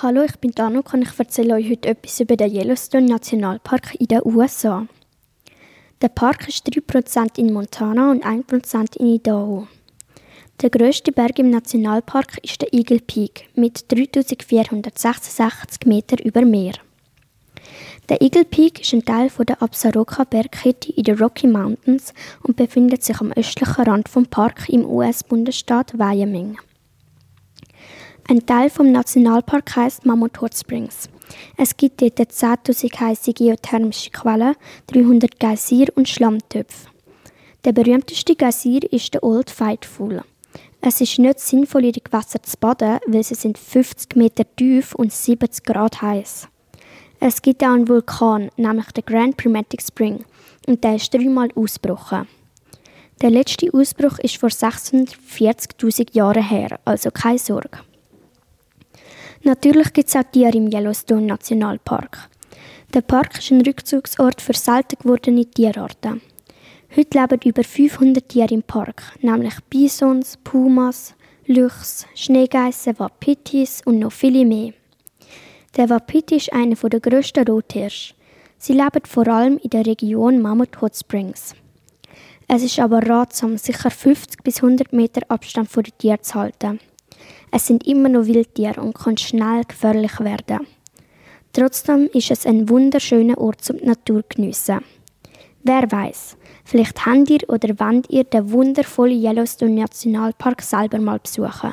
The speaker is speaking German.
Hallo, ich bin Danuk und ich erzähle euch heute etwas über den Yellowstone Nationalpark in den USA. Der Park ist 3% in Montana und 1% in Idaho. Der grösste Berg im Nationalpark ist der Eagle Peak mit 3466 Meter über Meer. Der Eagle Peak ist ein Teil der Absaroka-Bergkette in den Rocky Mountains und befindet sich am östlichen Rand vom Park im US-Bundesstaat Wyoming. Ein Teil vom Nationalpark heißt Mammoth Hot Springs. Es gibt dort 10.000 heiße geothermische Quellen, 300 Geysir und Schlammtöpfe. Der berühmteste Geysir ist der Old Fightful. Es ist nicht sinnvoll, in die Gewässer zu baden, weil sie sind 50 Meter tief und 70 Grad heiß. Es gibt auch einen Vulkan, nämlich den Grand Primatic Spring, und der ist dreimal ausgebrochen. Der letzte Ausbruch ist vor 640.000 Jahren her, also keine Sorge. Natürlich gibt es auch Tiere im Yellowstone Nationalpark. Der Park ist ein Rückzugsort für selten gewordene Tierarten. Heute leben über 500 Tiere im Park, nämlich Bisons, Pumas, Luchs, Schneegeissen, Wapitis und noch viele mehr. Der Wapiti ist einer der grössten Rothirsche. Sie leben vor allem in der Region Mammoth Hot Springs. Es ist aber ratsam, sicher 50 bis 100 Meter Abstand von den Tieren zu halten. Es sind immer noch Wildtiere und kann schnell gefährlich werden. Trotzdem ist es ein wunderschöner Ort zum Natur geniessen. Wer weiß, vielleicht habt ihr oder wollt ihr den wundervollen Yellowstone Nationalpark selber mal besuchen.